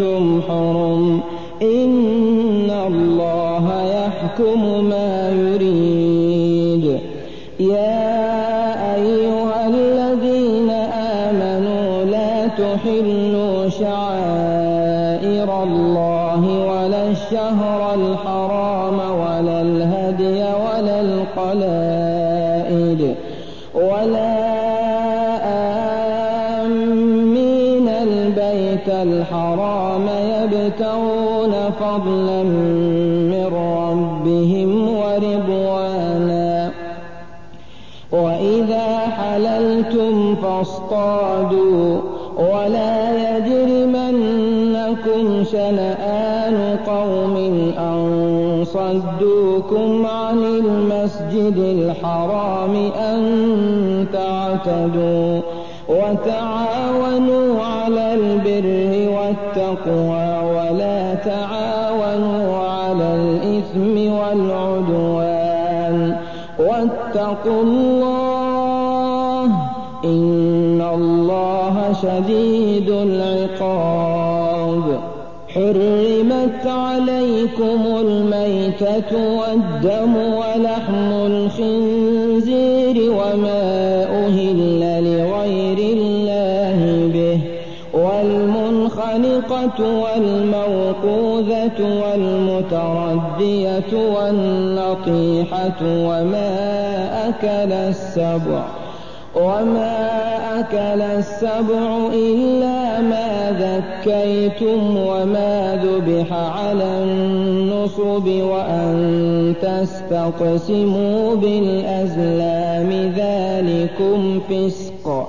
وأنتم حرم. إن الله يحكم ما يريد. يا أيها الذين آمنوا لا تحلوا شعائر الله ولا الشهر الحرام. فضلا من ربهم ورضوانا. وإذا حللتم فاصطادوا. ولا يجرمنكم شنآن قوم أن صدوكم عن المسجد الحرام أن تعتدوا. وتعاونوا على البر والتقوى. الإثم والعدوان. واتقوا الله إن الله شديد العقاب. حرمت عليكم الميتة والدم ولحم الخنزير وما أهل لغير الله به. والمنخنقة والموقوذة والمتردية والنطيحة وما أكل السبع وما أكل السبع إلا ما ذكيتم وما ذبح على النصب وأن تستقسموا بالأزلام ذلكم فسق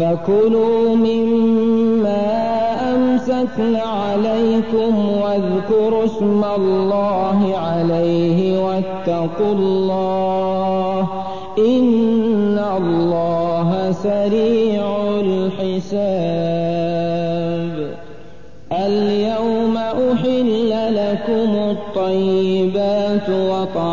فكلوا مما أمسكن عليكم واذكروا اسم الله عليه واتقوا الله إن الله سريع الحساب. اليوم أحل لكم الطيبات وطعام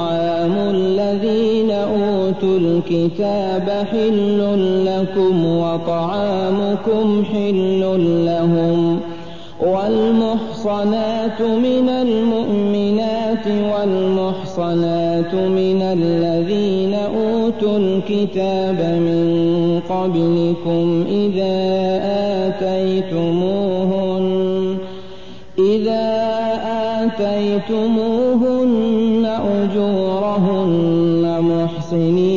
الكتاب حل لكم وطعامكم حل لهم والمحصنات من المؤمنات والمحصنات من الذين أوتوا الكتاب من قبلكم إذا آتيتموهن إذا آتيتموهن أجورهن محصنين غير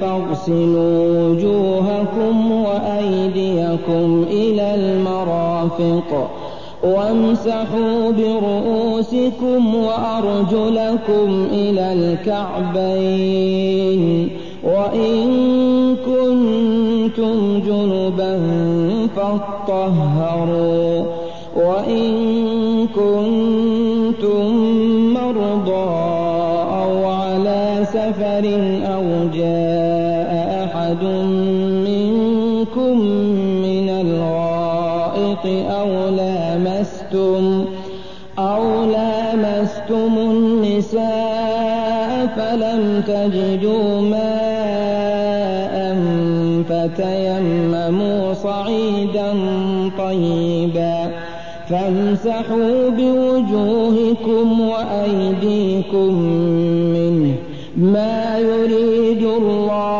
فاغسلوا وجوهكم وأيديكم إلى المرافق وامسحوا برؤوسكم رؤوسكم وأرجلكم إلى الكعبين وإن كنتم جنبا فاطهروا وإن كنتم مرضى أو على سفر أحد منكم من الغائط أو لامستم أو لامستم النساء فلم تجدوا ماء فتيمموا صعيدا طيبا فامسحوا بوجوهكم وأيديكم منه ما يريد الله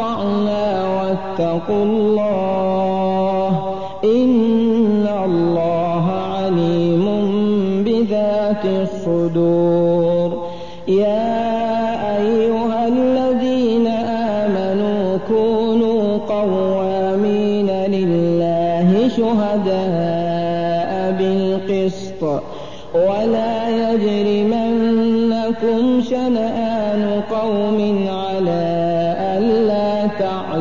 وأطعنا واتقوا الله إن الله عليم بذات الصدور. يا أيها الذين آمنوا كونوا قوامين لله شهداء بالقسط ولا يجرمنكم شنآن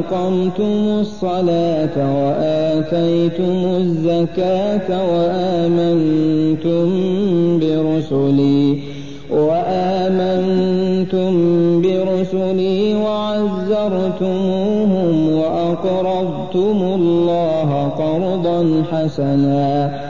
أقمتم الصلاة وآتيتم الزكاة وآمنتم برسلي وآمنتم برسلي وعزرتموهم وأقرضتم الله قرضا حسنا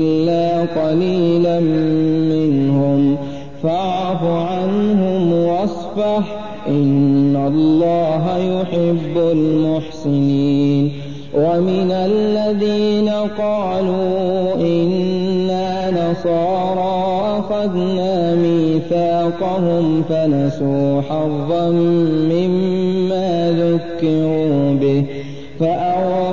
قليلا منهم. فاعف عنهم واصفح. إن الله يحب المحسنين. ومن الذين قالوا إنا نصارى أخذنا ميثاقهم فنسوا حظا مما ذكروا به. فأغرينا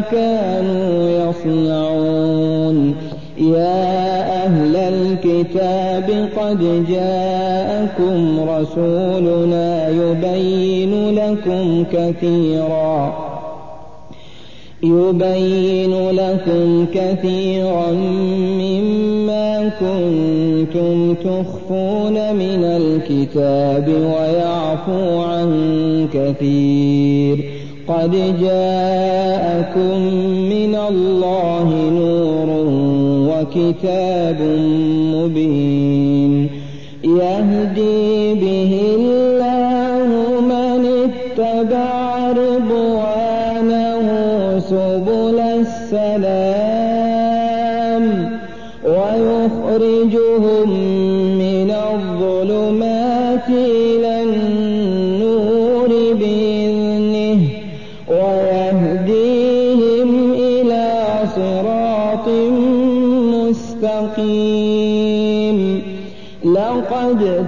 كانوا يصنعون. يا أهل الكتاب قد جاءكم رسولنا يبين لكم كثيرا. يبين لكم كثيرا مما كنتم تخفون من الكتاب ويعفو عن كثير. قد جاءكم من الله نور وكتاب مبين يهدي به الله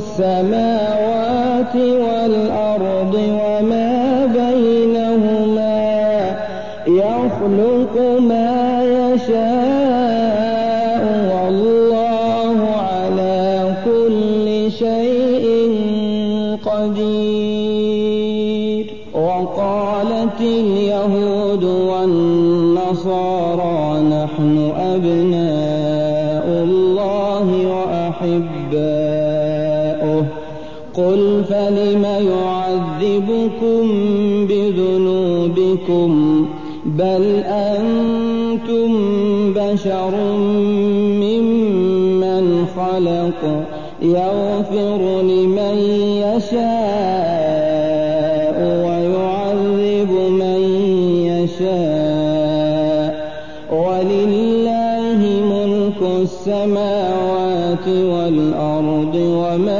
ملك قل فلم يعذبكم بذنوبكم بل أنتم بشر ممن خلق يغفر لمن يشاء ويعذب من يشاء ولله ملك السماوات والأرض وما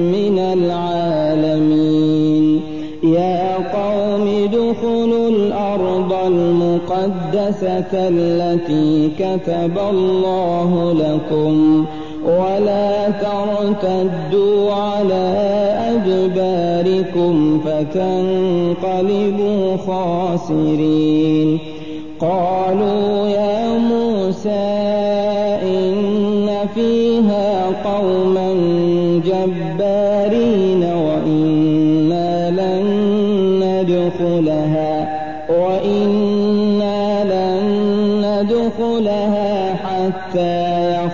المقدسة التي كتب الله لكم ولا ترتدوا على أدباركم فتنقلبوا خاسرين. قالوا يا موسى إن فيها قوما جبارين.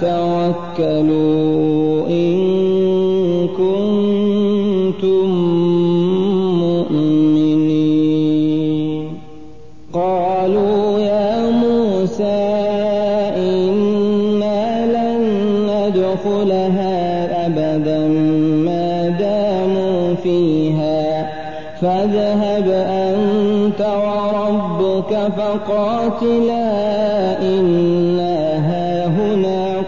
الله فتوكلوا إن كنتم مؤمنين قالوا يا موسى إنا لن ندخلها أبدا ما داموا فيها فاذهب أنت وربك فقاتلا إنا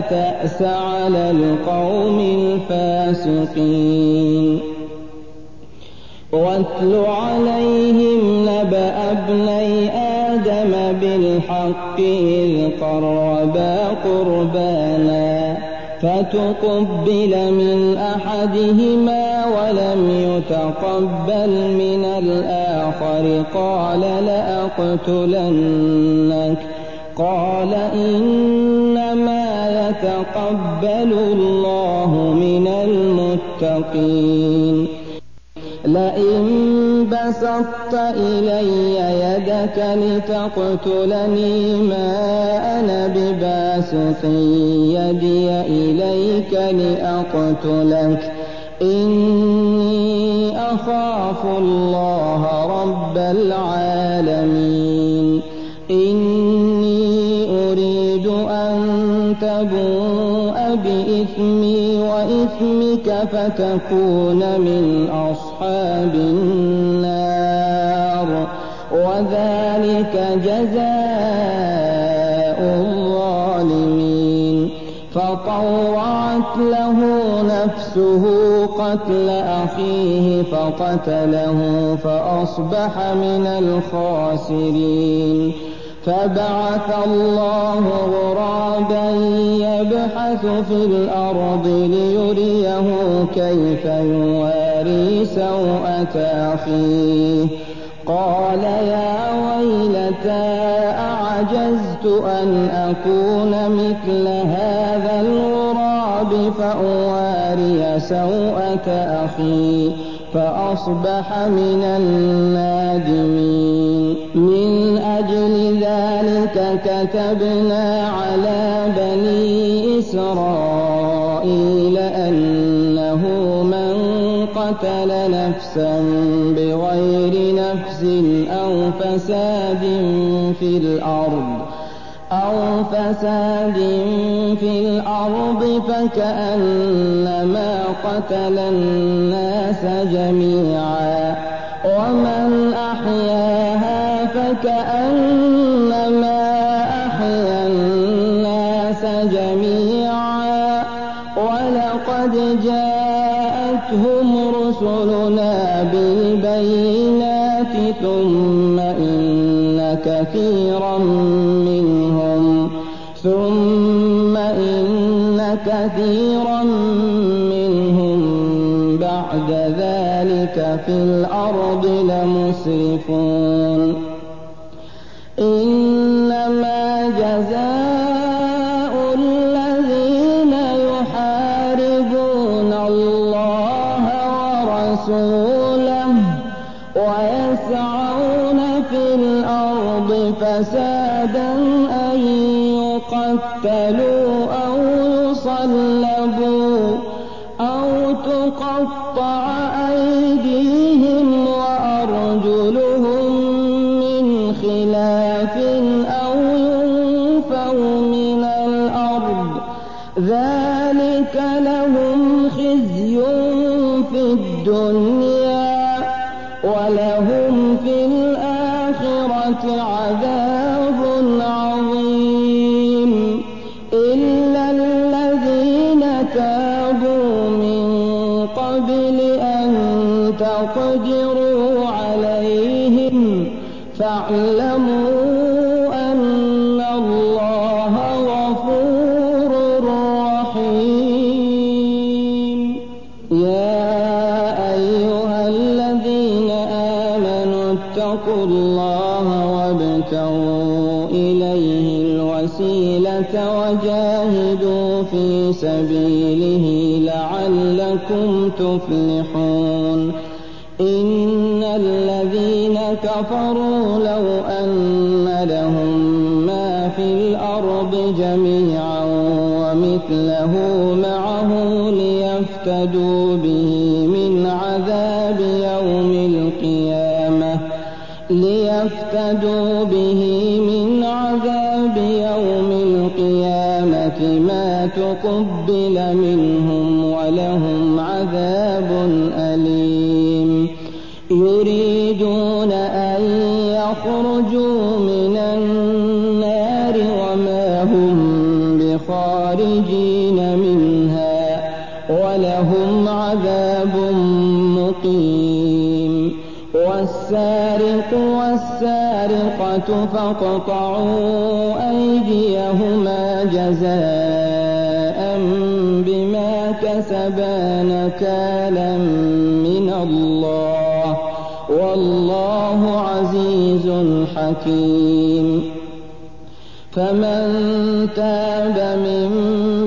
تأس على القوم الفاسقين. واتل عليهم نبأ ابني آدم بالحق إذ قربا قربانا فتقبل من أحدهما ولم يتقبل من الآخر. قال لأقتلنك. قال إنما يتقبل الله من المتقين. لئن بسطت إلي يدك لتقتلني ما أنا بباسط يدي إليك لأقتلك. إني أخاف الله رب العالمين. وإثمك فتكون من أصحاب النار. وذلك جزاء الظالمين. فطوعت له نفسه قتل أخيه فقتله فأصبح من الخاسرين. فبعث الله غرابا يبحث في الأرض ليريه كيف يواري سوءة أخيه. قال يا ويلتى أعجزت أن أكون مثل هذا الغراب فأواري سوءة أخي فأصبح من النادمين. من أجل ذلك كتبنا على إسرائيل أنه من قتل نفسا بغير نفس أو فساد في الأرض أو فساد في الأرض فكأنما قتل الناس جميعا ومن أحياها فكأنما ثم إن كثيرا منهم ثم إن كثيرا منهم بعد ذلك في الأرض لمسرفون يقتلوا أو يصلبوا أو تقطع أيديهم وأرجلهم من خلاف أو ينفوا من الأرض ذلك لهم خزي في الدنيا وجاهدوا في سبيله لعلكم تفلحون. إن الذين كفروا لو أن لهم ما في الأرض جميعا ومثله معه ليفتدوا به من عذاب يوم القيامة ليفتدوا تقبل منهم ولهم عذاب أليم. يريدون أن يخرجوا من النار وما هم بخارجين منها ولهم عذاب مقيم. والسارق والسارقة فاقطعوا أيديهما جزاء بما كسبا نكالا من الله. والله عزيز حكيم. فمن تاب من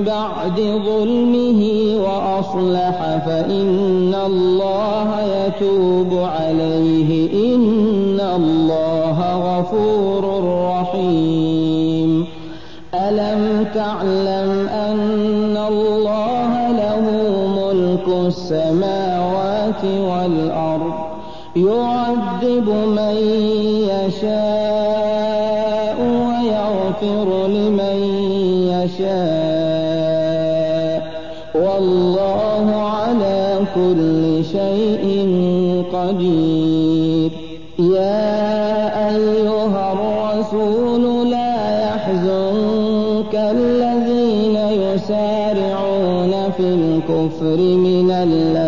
بعد ظلمه وأصلح فإن الله يتوب عليه. إن السماوات والأرض يعذب من يشاء ويغفر لمن يشاء والله على كل شيء قدير يا أيها الرسول لا يحزنك الذين يسارعون في الكفر من الذين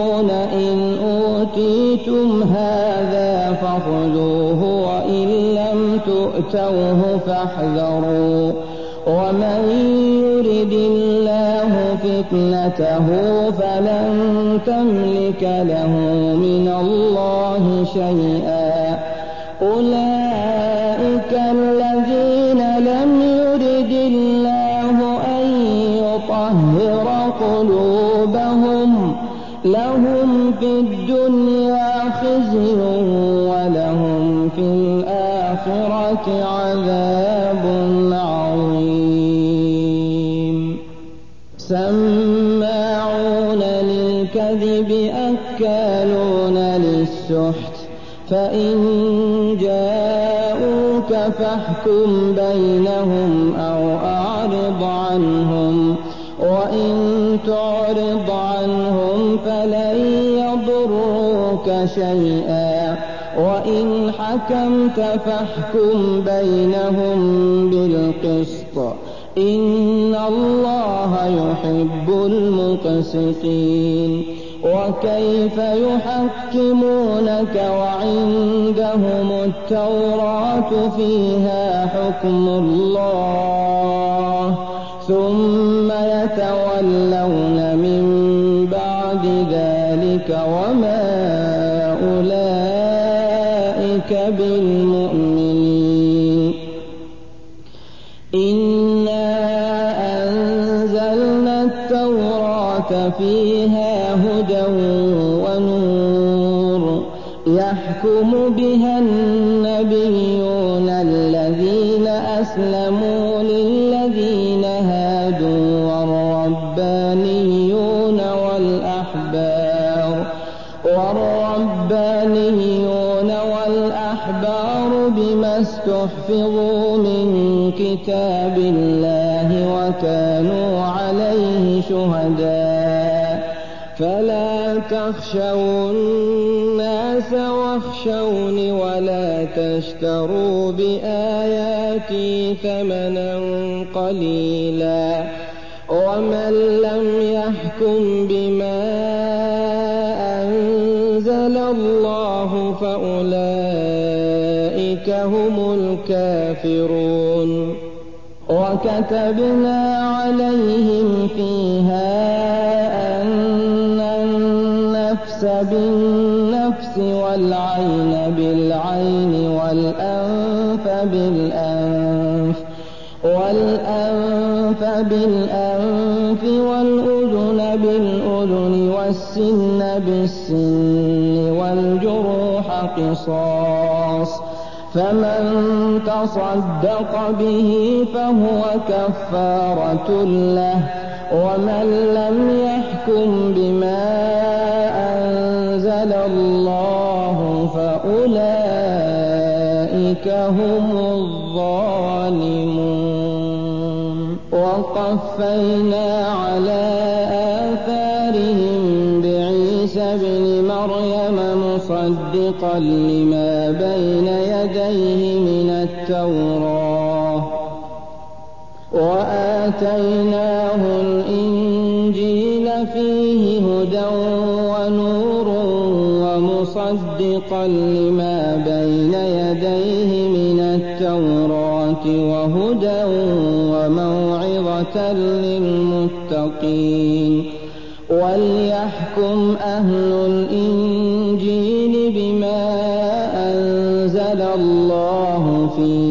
أوتيتم هذا فخذوه وإن لم تؤتوه فاحذروا. ومن يرد الله فتنته فلن تملك له من الله شيئا. أولئك الدنيا خزي ولهم في الآخرة عذاب عظيم. سماعون للكذب أكالون للسحت. فإن جاءوك فاحكم بينهم أو أعرض عنهم. وإن تعرض يضروك شيئا وإن حكمت فاحكم بينهم بالقسط. إن الله يحب المقسطين. وكيف يحكمونك وعندهم التوراة فيها حكم الله ثم يتولون فيها هدى ونور. يحكم بها النبيون الذين أسلموا للذين هادوا والربانيون والأحبار. والربانيون والأحبار بما استحفظوا من كتاب الله وكانوا عليه شهداء. تخشوا الناس واخشوني ولا تشتروا بآياتي ثمنا قليلا ومن لم يحكم بما أنزل الله فأولئك هم الكافرون. وكتبنا عليهم فيها النفس بالنفس والعين بالعين والأنف بالأنف والأنف بالأنف والأذن بالأذن والسن بالسن والجروح قصاص فمن تصدق به فهو كفارة له ومن لم يحكم بما الله فأولئك هم الظالمون. وقفينا على آثارهم بعيسى ابن مريم مصدقا لما بين يديه من التوراة. وآتيناه ومصدقا لما بين يديه من التوراة وهدى وموعظة للمتقين. وليحكم أهل الإنجيل بما أنزل الله فيه.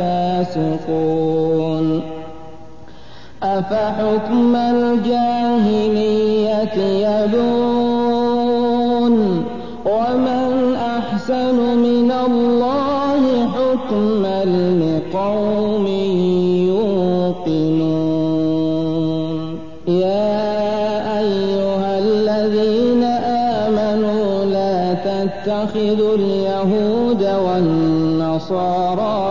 الناس لفاسقون أفحكم الجاهلية يبون ومن أحسن من الله حكما لقوم يوقنون. يا أيها الذين آمنوا لا تتخذوا اليهود والنصارى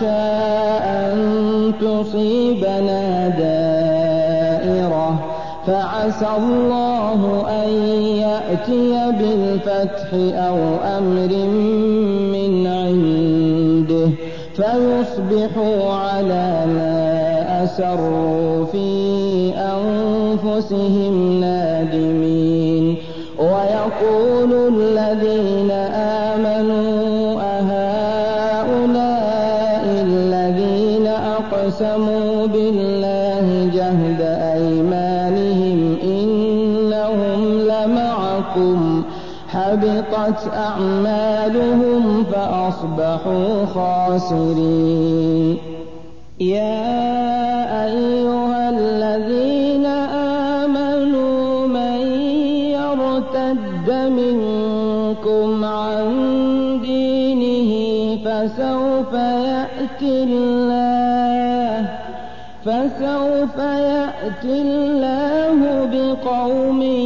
نخشى أن تصيبنا دائرة. فعسى الله أن يأتي بالفتح أو أمر من عنده. فيصبحوا على ما أسروا في أنفسهم نادمين. ويقول الذين حبطت أعمالهم فأصبحوا خاسرين. يا أيها الذين آمنوا من يرتد منكم عن دينه فسوف يأتي الله فسوف يأتي الله بقوم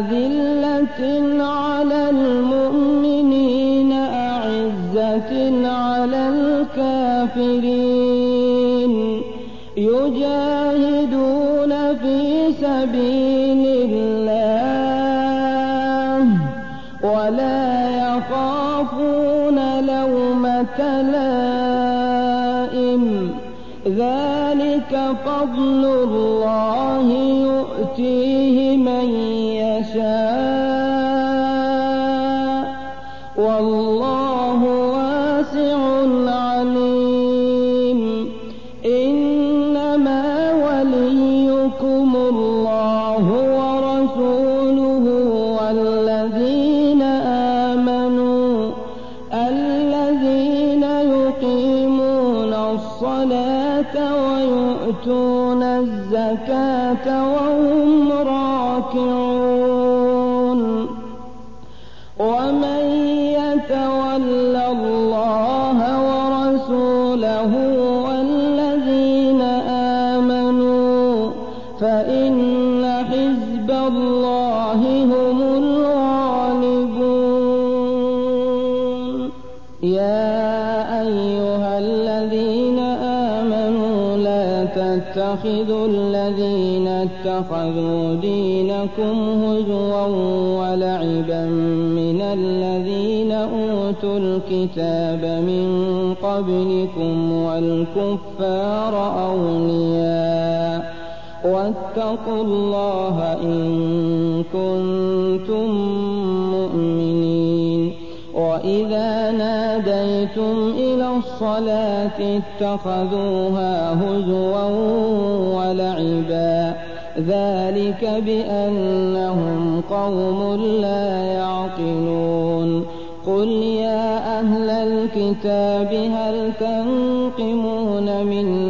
أذلة على المؤمنين أعزة على الكافرين. يجاهدون في سبيل الله ولا يخافون لومة لائم. ذلك فضل الله يؤتيه يشاء اتخذوا دينكم هزوا ولعبا من الذين أوتوا الكتاب من قبلكم والكفار أولياء واتقوا الله إن كنتم مؤمنين وإذا ناديتم إلى الصلاة اتخذوها هزوا ولعبا ذلك بأنهم قوم لا يعقلون قل يا أهل الكتاب هل تنقمون منا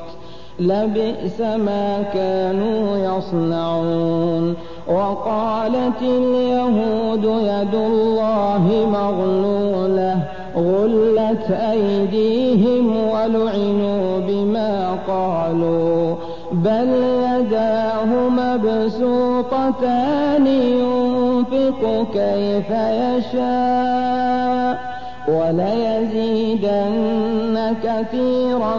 لبئس ما كانوا يصنعون وقالت اليهود يد الله مغلولة غلت أيديهم ولعنوا بما قالوا بل يداه مبسوطتان ينفق كيف يشاء وليزيدن كثيرا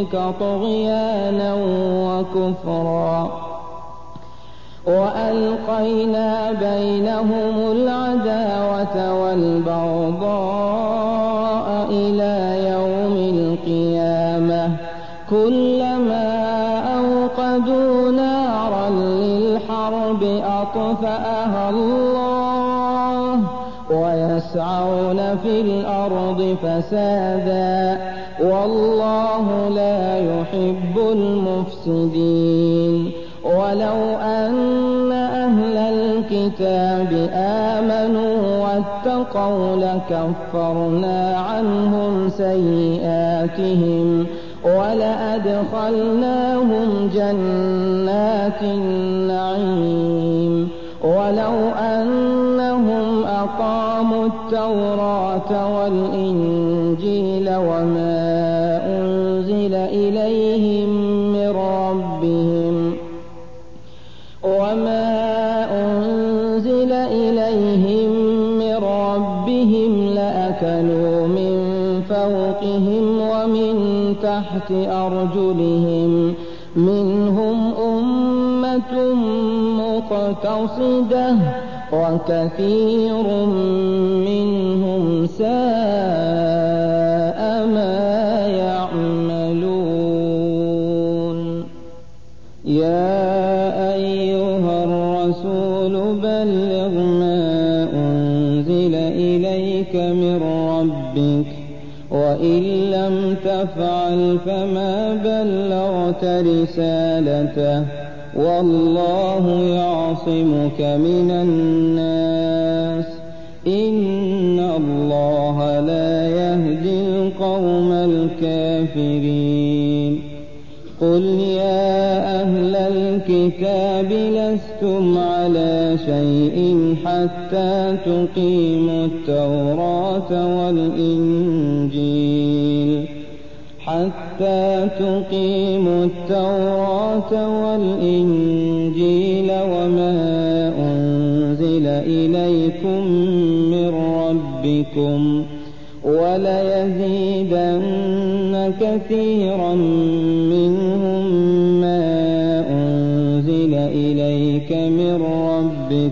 ربك طغيانا وكفرا. وألقينا بينهم العداوة والبغضاء إلى يوم القيامة. كلما أوقدوا نارا للحرب أطفأها الله ويسعون في الأرض فسادا. والله لا يحب المفسدين. ولو أن أهل الكتاب آمنوا واتقوا لكفرنا عنهم سيئاتهم ولأدخلناهم جنات النعيم. ولو أنهم أقاموا التوراة والإنجيل وما أرجلهم. منهم أمة مقتصدة وكثير منهم ساء ما يعملون. يا وإن لم تفعل فما بلغت رسالته والله يعصمك من الناس إن الله لا يهدي القوم الكافرين قل يا أهل الكتاب لستم على شيء حتى تقيموا التوراة والإنجيل. حتى تقيموا التوراة والإنجيل وما أنزل إليكم من ربكم وليزيدن كثيرا منهم ما أنزل إليك من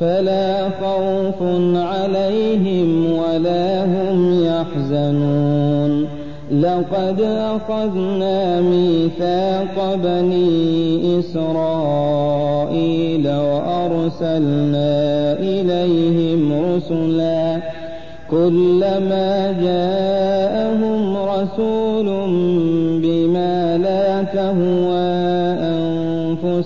فلا خوف عليهم ولا هم يحزنون. لقد أخذنا ميثاق بني إسرائيل وأرسلنا إليهم رسلا. كلما جاءهم رسول بما لا تهوى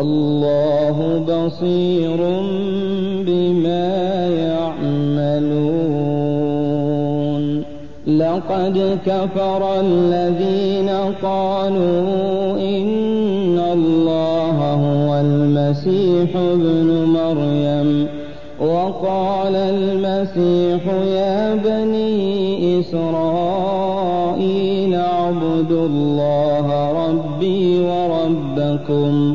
والله بصير بما يعملون. لقد كفر الذين قالوا إن الله هو المسيح ابن مريم. وقال المسيح يا بني إسرائيل اعبدوا الله ربي وربكم.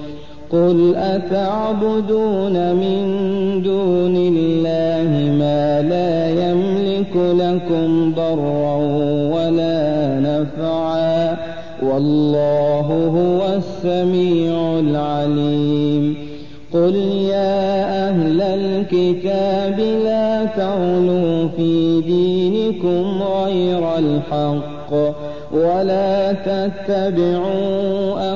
قل أتعبدون من دون الله ما لا يملك لكم ضرا ولا نفعا والله هو السميع العليم قل يا أهل الكتاب لا تغلوا في دينكم غير الحق ولا تتبعوا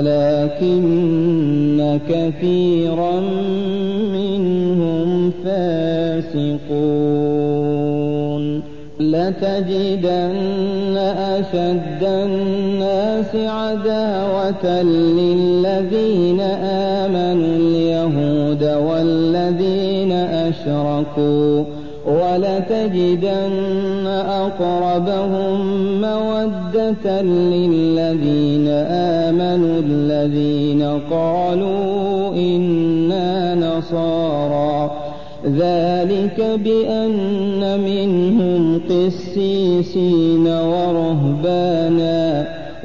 ولكن كثيرا منهم فاسقون. لتجدن أشد الناس عداوة للذين آمنوا اليهود والذين أشركوا. ولتجدن أقربهم مودة للذين آمنوا الذين قالوا إنا نصارى. ذلك بأن منهم قسيسين ورهبانا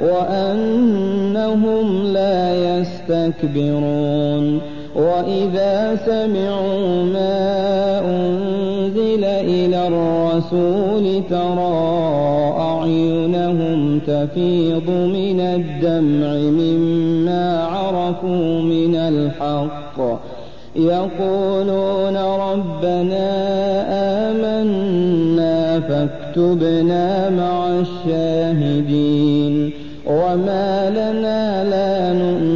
وأنهم لا يستكبرون. وإذا سمعوا ما الرسول ترى أعينهم تفيض من الدمع مما عرفوا من الحق. يقولون ربنا آمنا فاكتبنا مع الشاهدين. وما لنا لا نؤمن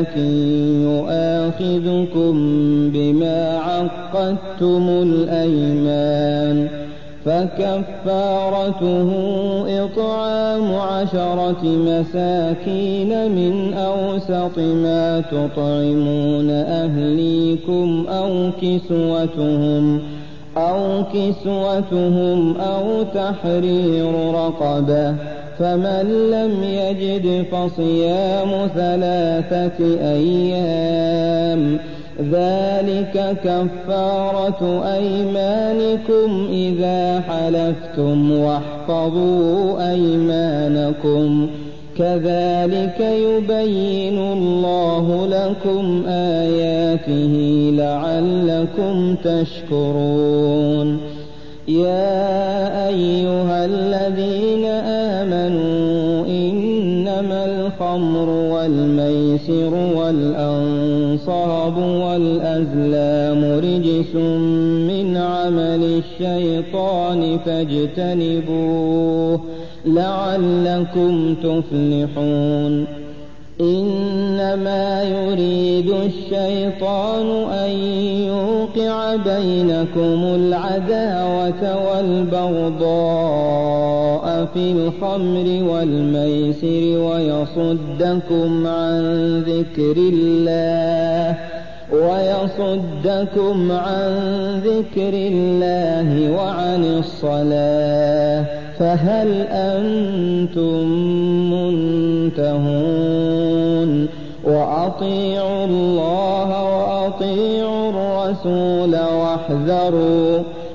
ولكن يؤاخذكم بما عقدتم الأيمان فكفارته إطعام عشرة مساكين من أوسط ما تطعمون أهليكم أو كسوتهم أو كسوتهم أو تحرير رقبة فمن لم يجد فصيام ثلاثة أيام. ذلك كفارة أيمانكم إذا حلفتم واحفظوا أيمانكم. كذلك يبين الله لكم آياته لعلكم تشكرون. يا أيها الذين آمنوا الخمر والميسر والأنصاب والأزلام رجس من عمل الشيطان فاجتنبوه لعلكم تفلحون. إنما يريد الشيطان أن يوقع بينكم العداوة والبغضاء. في الخمر والميسر ويصدكم عن ذكر الله ويصدكم عن ذكر الله وعن الصلاة فهل أنتم منتهون؟ وأطيعوا الله وأطيعوا الرسول واحذروا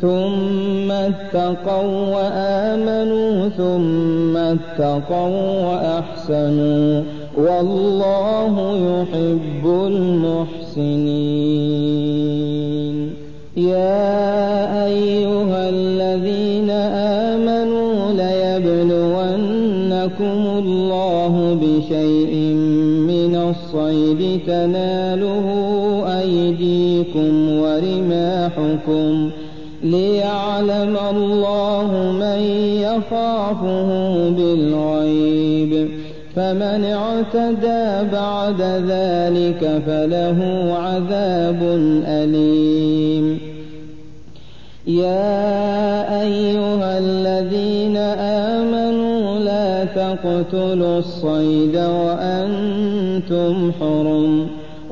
ثم اتقوا وآمنوا ثم اتقوا وأحسنوا. والله يحب المحسنين. يا أيها الذين آمنوا ليبلونكم الله بشيء من الصيد. تناله أيديكم ورماحكم. ليعلم الله من يخافه بالغيب. فمن اعتدى بعد ذلك فله عذاب أليم. يا أيها الذين آمنوا لا تقتلوا الصيد وأنتم حرم.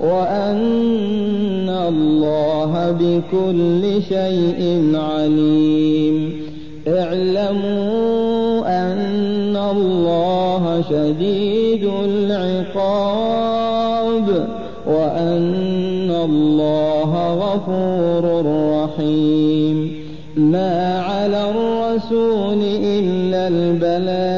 وأن الله بكل شيء عليم. اعلموا أن الله شديد العقاب وأن الله غفور رحيم. ما على الرسول إلا البلاغ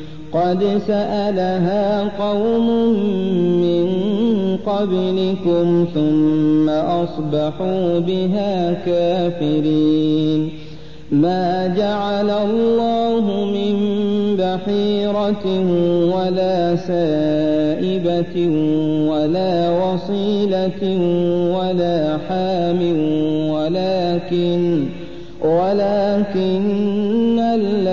قد سألها قوم من قبلكم ثم أصبحوا بها كافرين ما جعل الله من بحيرة ولا سائبة ولا وصيلة ولا حام ولكن ولكن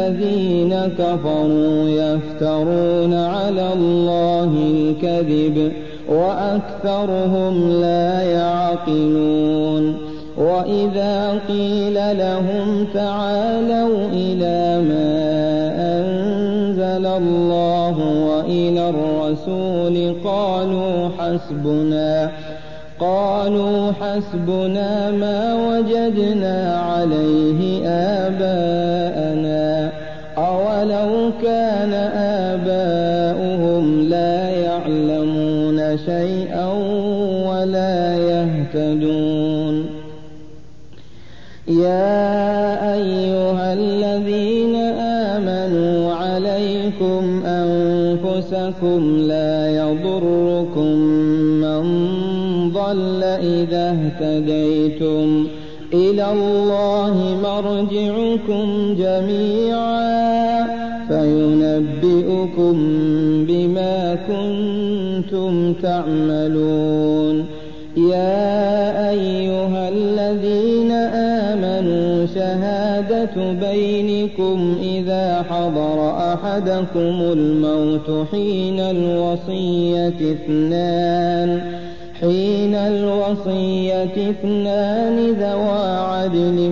الذين كفروا يفترون على الله الكذب وأكثرهم لا يعقلون وإذا قيل لهم تعالوا إلى ما أنزل الله وإلى الرسول قالوا حسبنا قالوا حسبنا ما وجدنا عليه آباءنا. أولو كان آباؤهم لا يعلمون شيئا ولا يهتدون. يا أيها الذين آمنوا عليكم أنفسكم لا يضركم من ضل إذا اهتديتم. إلى الله مرجعكم جميعا. فينبئكم بما كنتم تعملون يا أيها الذين آمنوا شهادة بينكم إذا حضر أحدكم الموت حين الوصية اثنان حين الوصية اثنان ذوى عدل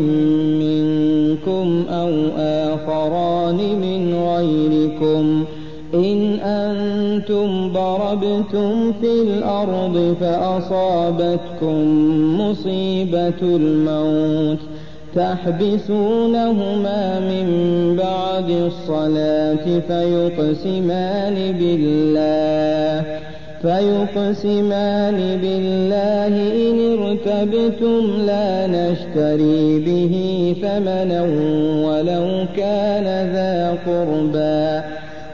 منكم أو آخران من غيركم إن أنتم ضربتم في الأرض فأصابتكم مصيبة الموت تحبسونهما من بعد الصلاة فيقسمان بالله فيقسمان بالله إن ارتبتم لا نشتري به ثمنا ولو كان ذا قربى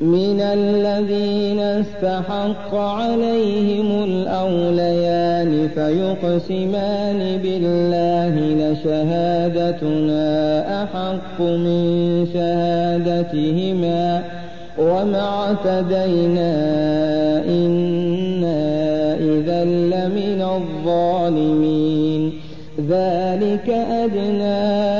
من الذين استحق عليهم الأوليان فيقسمان بالله لشهادتنا أحق من شهادتهما وما اعتدينا إنا إذا لمن الظالمين. ذلك أدنى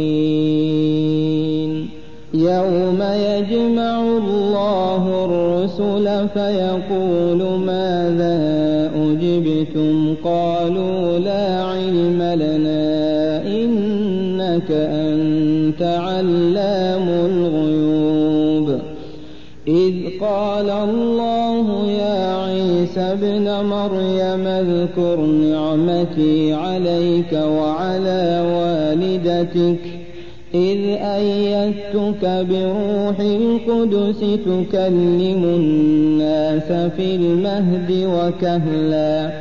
الرسل فيقول ماذا أجبتم؟ قالوا لا علم لنا إنك أنت علام الغيوب. إذ قال الله يا عيسى ابن مريم اذكر نعمتي عليك وعلى والدتك. إذ أيدتك بروح القدس تكلم الناس في المهد وكهلا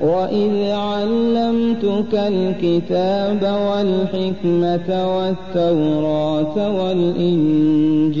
وإذ علمتك الكتاب والحكمة والتوراة والإنجيل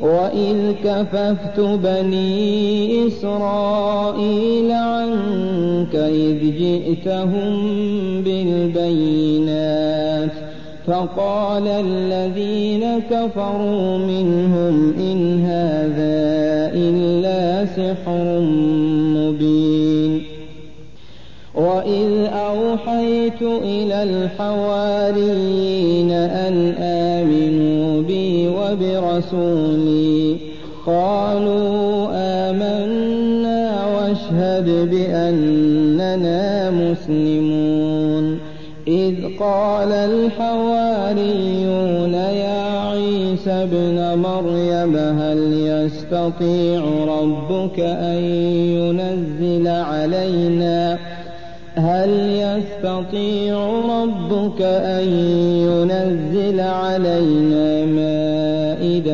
وإذ كففت بني إسرائيل عنك إذ جئتهم بالبينات فقال الذين كفروا منهم إن هذا إلا سحر مبين وإذ أوحيت إلى الحواريين أن آمنوا وبرسولي. قالوا آمنا واشهد بأننا مسلمون. إذ قال الحواريون يا عيسى ابن مريم هل يستطيع ربك أن ينزل علينا؟ هل يستطيع ربك أن ينزل علينا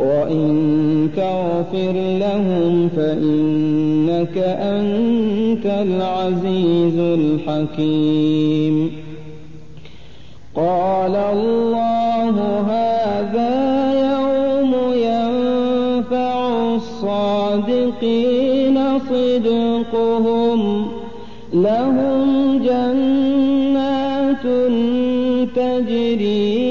وإن تغفر لهم فإنك أنت العزيز الحكيم قال الله هذا يوم ينفع الصادقين صدقهم لهم جنات تجري